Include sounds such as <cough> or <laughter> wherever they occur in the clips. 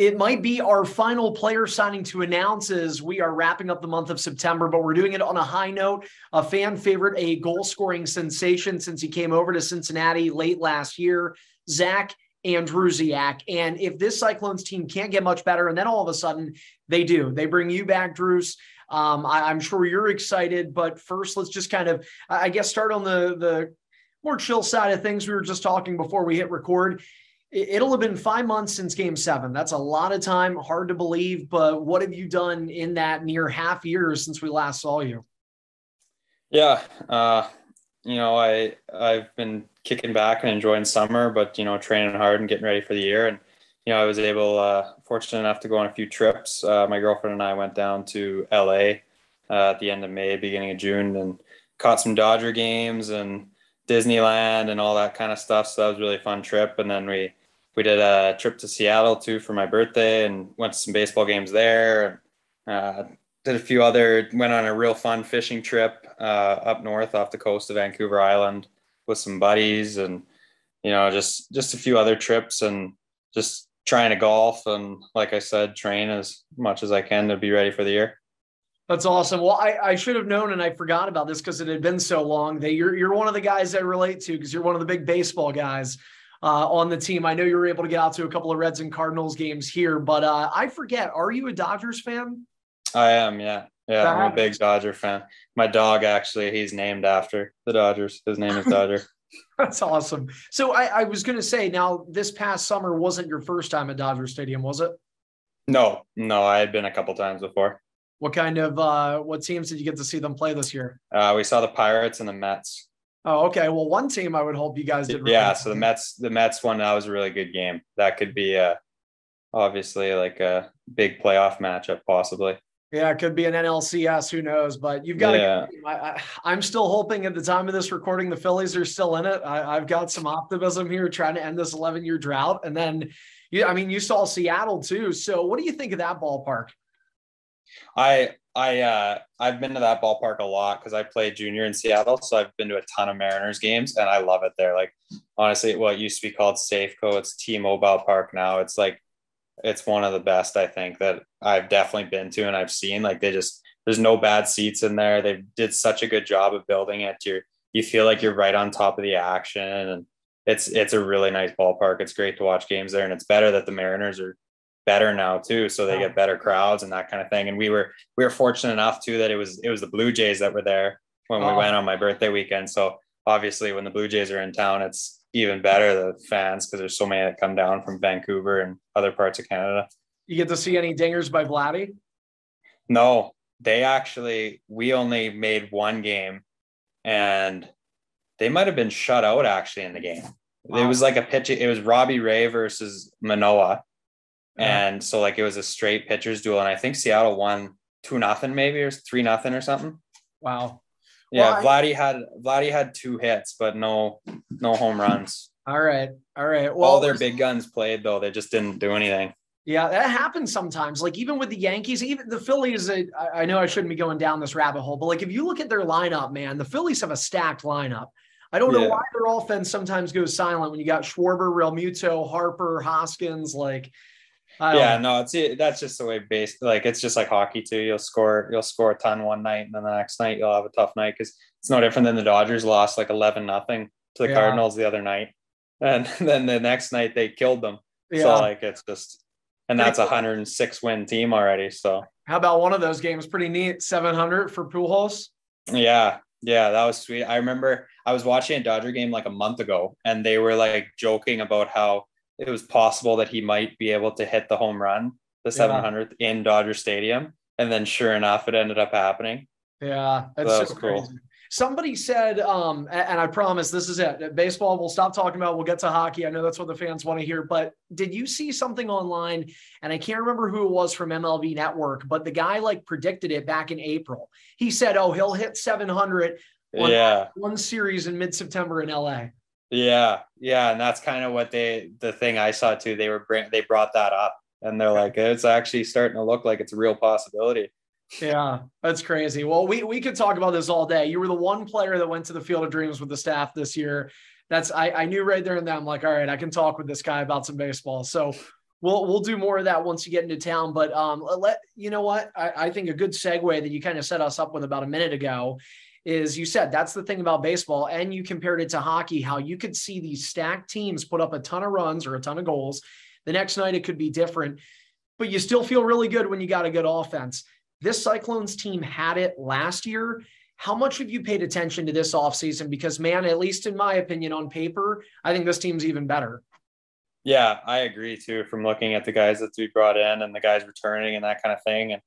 it might be our final player signing to announce as we are wrapping up the month of September, but we're doing it on a high note. A fan favorite, a goal scoring sensation since he came over to Cincinnati late last year, Zack Andrusiak. And if this Cyclones team can't get much better, and then all of a sudden they do, they bring you back, Drews. Um, I, am sure you're excited, but first, let's just kind of, I guess, start on the the more chill side of things. We were just talking before we hit record it'll have been five months since game seven. That's a lot of time, hard to believe. But what have you done in that near half year since we last saw you? Yeah. Uh, you know, I, I've been kicking back and enjoying summer, but, you know, training hard and getting ready for the year. And, you know, I was able, uh, fortunate enough to go on a few trips. Uh, my girlfriend and I went down to LA uh, at the end of May, beginning of June, and caught some Dodger games and Disneyland and all that kind of stuff. So that was really fun trip. And then we we did a trip to Seattle too for my birthday and went to some baseball games there. Uh, did a few other, went on a real fun fishing trip uh, up north off the coast of Vancouver Island with some buddies and, you know, just, just a few other trips and just trying to golf. And like I said, train as much as I can to be ready for the year. That's awesome. Well, I, I should have known and I forgot about this because it had been so long that you're, you're one of the guys I relate to because you're one of the big baseball guys uh, on the team. I know you were able to get out to a couple of Reds and Cardinals games here, but uh, I forget. Are you a Dodgers fan? I am. Yeah, yeah. That I'm a big Dodger fan. My dog actually, he's named after the Dodgers. His name is Dodger. <laughs> That's awesome. So I, I was going to say, now this past summer wasn't your first time at Dodger Stadium, was it? No, no, I had been a couple times before. What kind of uh, what teams did you get to see them play this year? Uh, we saw the Pirates and the Mets. Oh, okay. Well, one team I would hope you guys did. Yeah. So the Mets, the Mets one, that was a really good game. That could be a, obviously like a big playoff matchup, possibly. Yeah, it could be an NLCS. Who knows? But you've got yeah. to. I, am still hoping at the time of this recording, the Phillies are still in it. I, have got some optimism here, trying to end this 11 year drought. And then, you, I mean, you saw Seattle too. So, what do you think of that ballpark? I I uh, I've been to that ballpark a lot because I played junior in Seattle, so I've been to a ton of Mariners games, and I love it there. Like honestly, what used to be called Safeco, it's T-Mobile Park now. It's like it's one of the best I think that I've definitely been to and I've seen. Like they just there's no bad seats in there. They did such a good job of building it. You you feel like you're right on top of the action, and it's it's a really nice ballpark. It's great to watch games there, and it's better that the Mariners are better now too so they get better crowds and that kind of thing. And we were we were fortunate enough too that it was it was the blue jays that were there when oh. we went on my birthday weekend. So obviously when the blue jays are in town it's even better the fans because there's so many that come down from vancouver and other parts of canada. You get to see any dingers by vladdy? No. They actually we only made one game and they might have been shut out actually in the game. Wow. it was like a pitch it was robbie ray versus manoah and so like it was a straight pitchers duel, and I think Seattle won two nothing maybe or three nothing or something. Wow. Yeah, well, Vladdy I... had Vladdy had two hits, but no no home runs. <laughs> All right, all right. Well, all their big guns played though; they just didn't do anything. Yeah, that happens sometimes. Like even with the Yankees, even the Phillies. I, I know I shouldn't be going down this rabbit hole, but like if you look at their lineup, man, the Phillies have a stacked lineup. I don't know why their offense sometimes goes silent when you got Schwarber, Realmuto, Harper, Hoskins. Like yeah, no, it's that's just the way base like it's just like hockey too. You'll score you'll score a ton one night, and then the next night you'll have a tough night because it's no different than the Dodgers lost like eleven nothing to the yeah. Cardinals the other night, and <laughs> then the next night they killed them. Yeah. So like it's just and that's a 106 win team already. So how about one of those games? Pretty neat, 700 for Pujols. Yeah, yeah, that was sweet. I remember I was watching a Dodger game like a month ago, and they were like joking about how it was possible that he might be able to hit the home run, the 700th yeah. in Dodger Stadium. And then sure enough, it ended up happening. Yeah, that's so, so cool. Crazy. Somebody said, um, and I promise this is it. Baseball, we'll stop talking about. We'll get to hockey. I know that's what the fans want to hear. But did you see something online? And I can't remember who it was from MLB Network, but the guy like predicted it back in April. He said, "Oh, he'll hit 700 yeah. one series in mid September in LA." Yeah, yeah, and that's kind of what they the thing I saw too. They were they brought that up, and they're like, it's actually starting to look like it's a real possibility. Yeah, that's crazy. Well, we we could talk about this all day. You were the one player that went to the Field of Dreams with the staff this year. That's I I knew right there and then I'm like, all right, I can talk with this guy about some baseball. So we'll we'll do more of that once you get into town. But um, let you know what I, I think a good segue that you kind of set us up with about a minute ago is you said that's the thing about baseball, and you compared it to hockey, how you could see these stacked teams put up a ton of runs or a ton of goals. The next night it could be different, but you still feel really good when you got a good offense. This Cyclones team had it last year. How much have you paid attention to this offseason? Because, man, at least in my opinion, on paper, I think this team's even better. Yeah, I agree too. From looking at the guys that we brought in and the guys returning and that kind of thing, and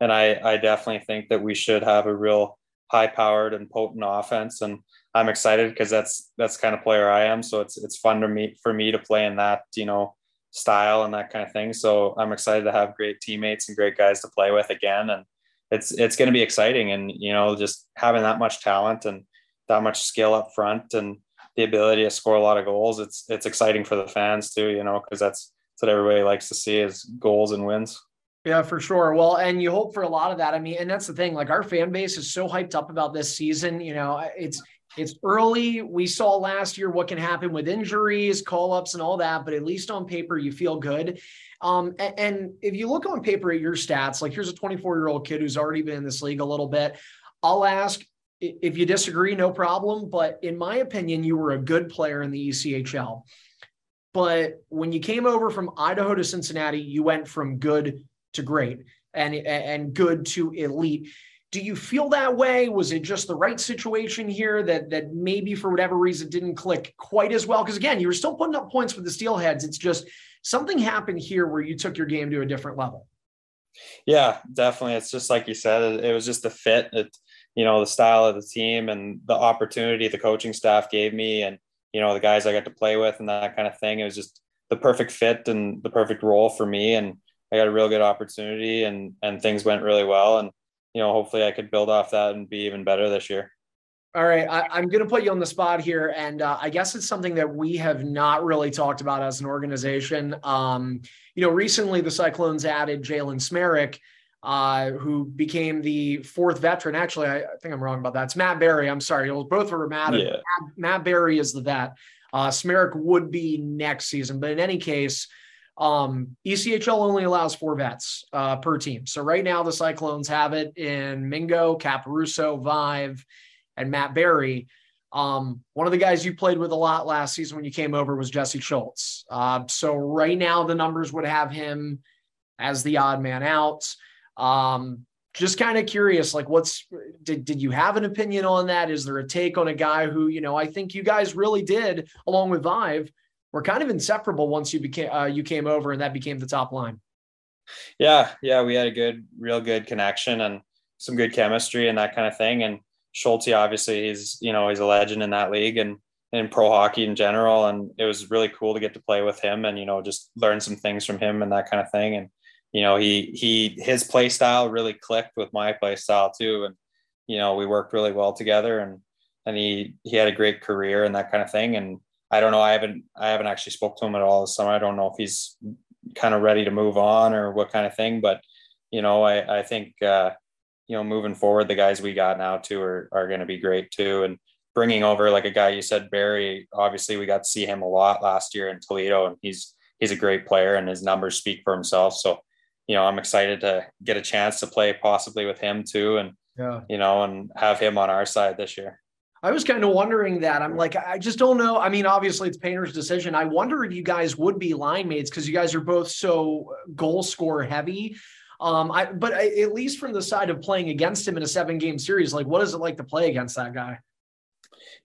and I I definitely think that we should have a real high powered and potent offense, and I'm excited because that's that's kind of player I am. So it's it's fun to me for me to play in that you know style and that kind of thing. So I'm excited to have great teammates and great guys to play with again, and it's it's going to be exciting. And you know, just having that much talent and that much skill up front and the ability to score a lot of goals. It's it's exciting for the fans too, you know, because that's, that's what everybody likes to see is goals and wins. Yeah, for sure. Well, and you hope for a lot of that. I mean, and that's the thing. Like our fan base is so hyped up about this season. You know, it's it's early. We saw last year what can happen with injuries, call ups, and all that. But at least on paper, you feel good. Um, and, and if you look on paper at your stats, like here's a 24 year old kid who's already been in this league a little bit. I'll ask if you disagree, no problem. But in my opinion, you were a good player in the ECHL. But when you came over from Idaho to Cincinnati, you went from good to great and, and good to elite. Do you feel that way? Was it just the right situation here that that maybe for whatever reason didn't click quite as well? Because again, you were still putting up points with the Steelheads. It's just something happened here where you took your game to a different level. Yeah, definitely. It's just like you said. It, was just the fit. It, you know the style of the team and the opportunity the coaching staff gave me and you know the guys I got to play with and that kind of thing. It was just the perfect fit and the perfect role for me and I got a real good opportunity and and things went really well and you know hopefully I could build off that and be even better this year. All right, I, am going to put you on the spot here, and uh, I guess it's something that we have not really talked about as an organization. Um, you know, recently the Cyclones added Jalen Smereck, uh, who became the fourth veteran. Actually, I, I, think I'm wrong about that. It's Matt Berry. I'm sorry. It was both were Matt. Yeah. Matt, Matt Berry is the vet. Uh, would be next season, but in any case, um, ECHL only allows four vets uh, per team. So right now the Cyclones have it in Mingo, Caporusso, Vaive, and Matt Berry. Um, one of the guys you played with a lot last season when you came over was Jesse Schultz. Uh, so right now the numbers would have him as the odd man out. Um, just kind of curious, like what's did, did you have an opinion on that? Is there a take on a guy who, you know, I think you guys really did, along with Vaive, were kind of inseparable once you became uh, you came over and that became the top line. Yeah, yeah, we had a good, real good connection and some good chemistry and that kind of thing. And Schulte, obviously, he's you know he's a legend in that league and in pro hockey in general. And it was really cool to get to play with him and you know just learn some things from him and that kind of thing. And you know, he he his play style really clicked with my play style too. And, you know, we worked really well together and and he he had a great career and that kind of thing. And I don't know, I haven't I haven't actually spoke to him at all this summer. I don't know if he's kind of ready to move on or what kind of thing, but you know, I, I think uh, you know, moving forward, the guys we got now too are are gonna be great too. And bringing over like a guy you said, Berry, obviously we got to see him a lot last year in Toledo and he's he's a great player and his numbers speak for himself. So you know, I'm excited to get a chance to play possibly with him too, and yeah. you know, and have him on our side this year. I was kind of wondering that. I'm like, I just don't know. I mean, obviously it's Painter's decision. I wonder if you guys would be line mates because you guys are both so goal score heavy. Um, I but I, at least from the side of playing against him in a seven game series, like what is it like to play against that guy?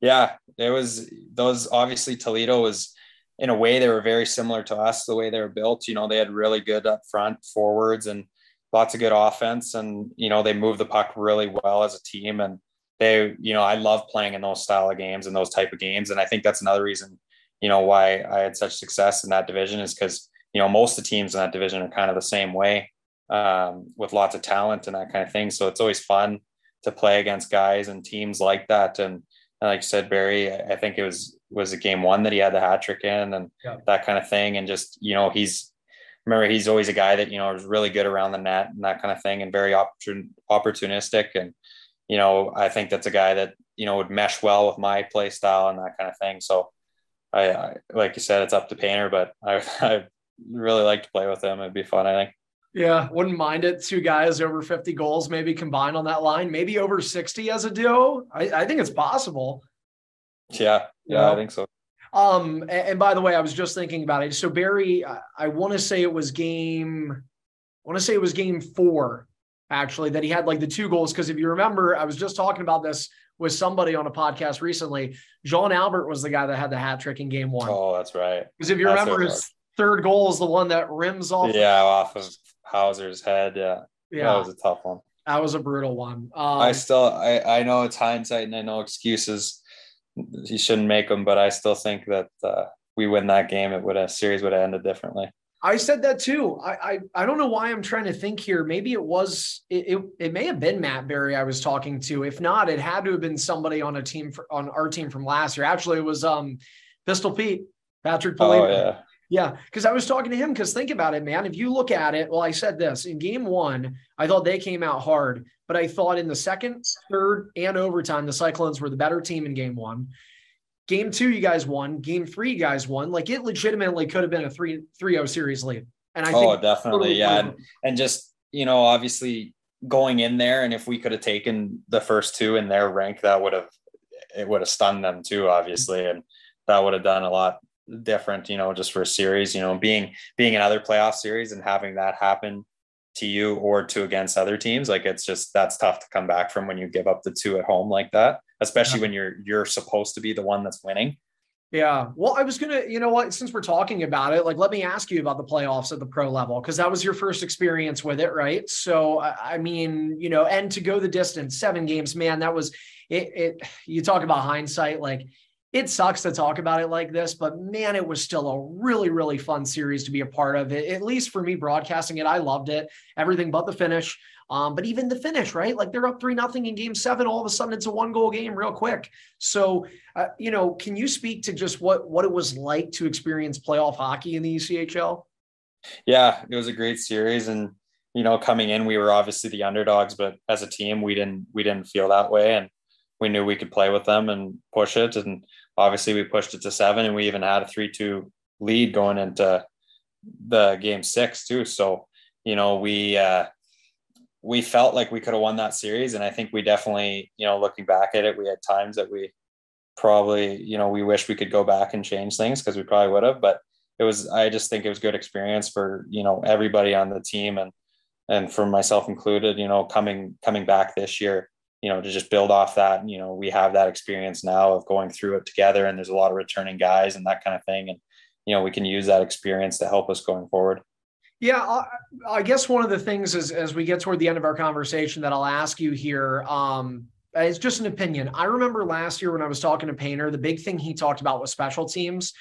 Yeah, there was those obviously Toledo was in a way they were very similar to us the way they were built you know they had really good up front forwards and lots of good offense and you know they moved the puck really well as a team and they you know i love playing in those style of games and those type of games and i think that's another reason you know why i had such success in that division is because you know most of the teams in that division are kind of the same way um, with lots of talent and that kind of thing so it's always fun to play against guys and teams like that and, and like you said berry i think it was was a game one that he had the hat trick in and yeah. that kind of thing. And just, you know, he's, remember, he's always a guy that, you know, is really good around the net and that kind of thing and very opportun- opportunistic. And, you know, I think that's a guy that, you know, would mesh well with my play style and that kind of thing. So I, I like you said, it's up to Painter, but <laughs> I, I really like to play with him. It'd be fun, I think. Yeah, wouldn't mind it. Two guys over 50 goals, maybe combined on that line, maybe over 60 as a duo. I, I think it's possible. Yeah, yeah, I think so. Um, and, and, by the way, I was just thinking about it. So Berry, I, I want to say it was game, I want to say it was game four, actually, that he had like the two goals. Because if you remember, I was just talking about this with somebody on a podcast recently. Jean Albert was the guy that had the hat trick in game one. Oh, that's right. Because if you that's remember, his third goal is the one that rims off. Yeah, off of Houser's head. Yeah. Yeah. That was a tough one. That was a brutal one. Um, I still, I, I know it's hindsight and I know excuses. He shouldn't make them, but I still think that uh, we win that game. It would have series would have ended differently. I said that too. I, I, I don't know why I'm trying to think here. Maybe it was it, it, it may have been Matt Berry I was talking to. If not, it had to have been somebody on a team for, on our team from last year. Actually, it was um Pistol Pete, Patrick Polito. Oh, yeah. Yeah, because I was talking to him. Because think about it, man. If you look at it, well, I said this in game one, I thought they came out hard, but I thought in the second, third, and overtime, the Cyclones were the better team in game one. Game two, you guys won. Game three, you guys won. Like it legitimately could have been a 3 3 0 series lead. And I oh, think. oh, definitely. Yeah. And, and just, you know, obviously going in there, and if we could have taken the first two in their rank, that would have, it would have stunned them too, obviously. And that would have done a lot different, you know, just for a series, you know, being being another playoff series and having that happen to you or to against other teams, like it's just that's tough to come back from when you give up the two at home like that, especially yeah. when you're you're supposed to be the one that's winning. Yeah. Well, I was gonna, you know what, since we're talking about it, like let me ask you about the playoffs at the pro level, because that was your first experience with it, right? So I mean, you know, and to go the distance, seven games, man, that was it, it you talk about hindsight, like it sucks to talk about it like this, but man, it was still a really, really fun series to be a part of. It, at least for me broadcasting it, I loved it. Everything but the finish. Um, but even the finish, right? Like they're up three nothing in game seven. All of a sudden, it's a one goal game real quick. So, uh, you know, can you speak to just what what it was like to experience playoff hockey in the ECHL? Yeah, it was a great series, and you know, coming in, we were obviously the underdogs, but as a team, we didn't we didn't feel that way, and we knew we could play with them and push it and obviously we pushed it to seven and we even had a three two lead going into the game six too. So, you know, we uh we felt like we could have won that series. And I think we definitely, you know, looking back at it, we had times that we probably, you know, we wish we could go back and change things because we probably would have. But it was I just think it was good experience for, you know, everybody on the team and and for myself included, you know, coming coming back this year you know, to just build off that. You know, we have that experience now of going through it together, and there's a lot of returning guys and that kind of thing. And, you know, we can use that experience to help us going forward. Yeah, I, guess one of the things is as we get toward the end of our conversation that I'll ask you here. Um, it's just an opinion. I remember last year when I was talking to Painter, the big thing he talked about was special teams.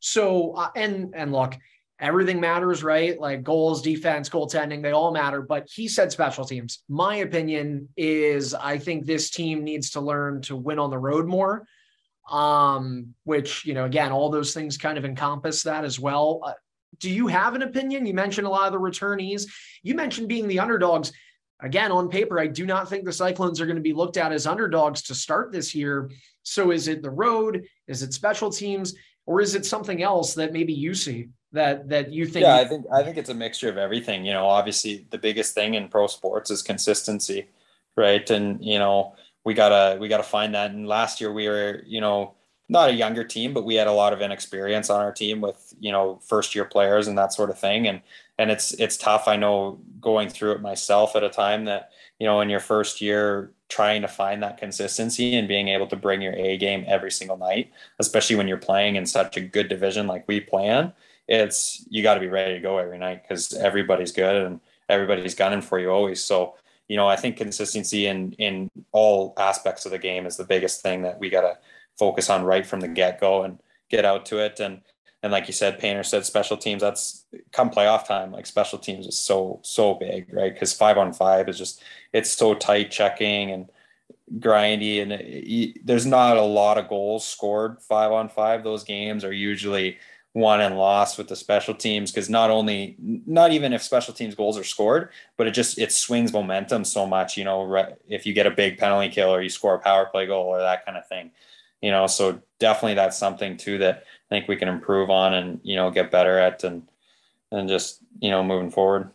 So, uh, and and look, everything matters, right? Like goals, defense, goaltending, they all matter. But he said special teams. My opinion is I think this team needs to learn to win on the road more. Um, which, you know, again, all those things kind of encompass that as well. Uh, do you have an opinion? You mentioned a lot of the returnees. You mentioned being the underdogs. Again, on paper, I do not think the Cyclones are going to be looked at as underdogs to start this year. So is it the road? Is it special teams? Or is it something else that maybe you see? that that you think yeah i think i think it's a mixture of everything you know obviously the biggest thing in pro sports is consistency right and you know we gotta we gotta find that and last year we were you know not a younger team but we had a lot of inexperience on our team with you know first year players and that sort of thing and and it's it's tough i know going through it myself at a time that you know in your first year trying to find that consistency and being able to bring your a game every single night especially when you're playing in such a good division like we plan it's you got to be ready to go every night because everybody's good and everybody's gunning for you always. So you know, I think consistency in in all aspects of the game is the biggest thing that we got to focus on right from the get go and get out to it. And and like you said, Painter said, special teams. That's come playoff time. Like special teams is so so big, right? Because five on five is just it's so tight checking and grindy, and uh, it, there's not a lot of goals scored five on five. Those games are usually won and lost with the special teams because not only not even if special teams goals are scored but it just it swings momentum so much you know if you get a big penalty kill or you score a power play goal or that kind of thing you know so definitely that's something too that i think we can improve on and you know get better at and and just you know moving forward.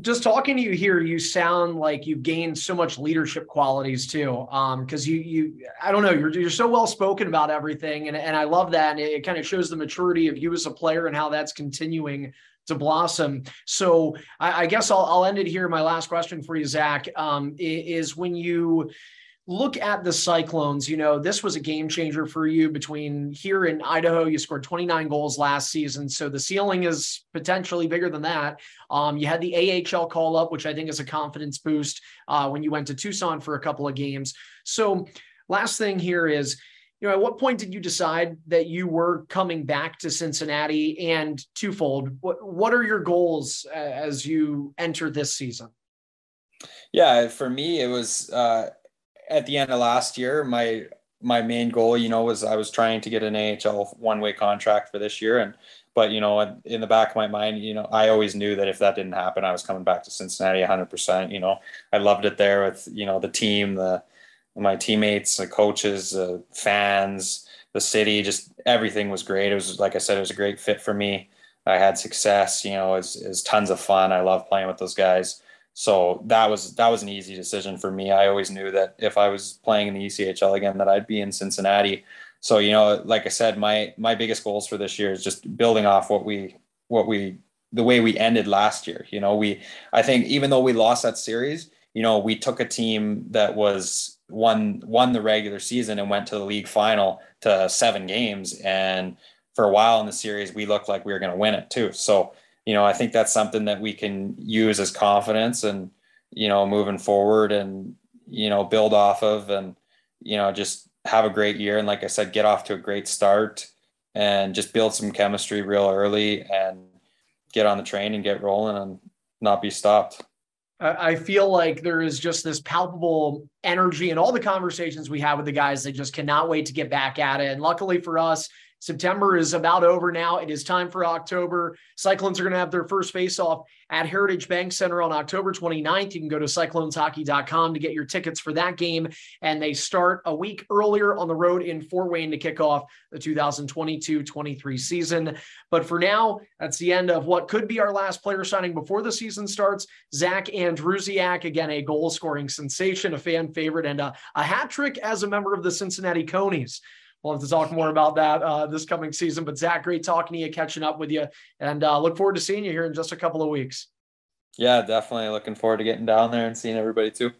Just talking to you here, you sound like you've gained so much leadership qualities too. Um, because you you I don't know, you're you're so well spoken about everything, and and I love that. And it, it kind of shows the maturity of you as a player and how that's continuing to blossom. So I, I guess I'll I'll end it here. My last question for you, Zack, um, is when you look at the Cyclones, you know, this was a game changer for you between here in Idaho. You scored 29 goals last season. So the ceiling is potentially bigger than that. Um, you had the AHL call up, which I think is a confidence boost uh, when you went to Tucson for a couple of games. So, last thing here is, you know, at what point did you decide that you were coming back to Cincinnati? And twofold, what, what are your goals as you enter this season? Yeah, for me, it was uh, at the end of last year, my my main goal, you know, was I was trying to get an AHL one way contract for this year, and but you know, in the back of my mind, you know, I always knew that if that didn't happen, I was coming back to Cincinnati 100. percent You know, I loved it there with you know the team, the my teammates, the coaches, the fans, the city, just everything was great. It was like I said, it was a great fit for me. I had success, you know, it's it tons of fun. I love playing with those guys so that was that was an easy decision for me. I always knew that if I was playing in the ECHL again, that I'd be in Cincinnati. So you know, like I said, my my biggest goals for this year is just building off what we what we the way we ended last year. You know, we I think even though we lost that series, you know, we took a team that was won won the regular season and went to the league final to seven games, and for a while in the series, we looked like we were going to win it too. So you know, I think that's something that we can use as confidence and, you know, moving forward and, you know, build off of and, you know, just have a great year. And like I said, get off to a great start and just build some chemistry real early and get on the train and get rolling and not be stopped. I feel like there is just this palpable energy in all the conversations we have with the guys that just cannot wait to get back at it. And luckily for us, September is about over now. It is time for October. Cyclones are going to have their first face-off at Heritage Bank Center on October 29th. You can go to cycloneshockey.com to get your tickets for that game. And they start a week earlier on the road in Fort Wayne to kick off the 2022-23 season. But for now, that's the end of what could be our last player signing before the season starts. Zack Andrusiak, again, a goal-scoring sensation, a fan favorite, and a, a hat trick as a member of the Cincinnati Conies. We'll have to talk more about that uh, this coming season. But Zack, great talking to you, catching up with you, and uh, look forward to seeing you here in just a couple of weeks. Yeah, definitely looking forward to getting down there and seeing everybody too.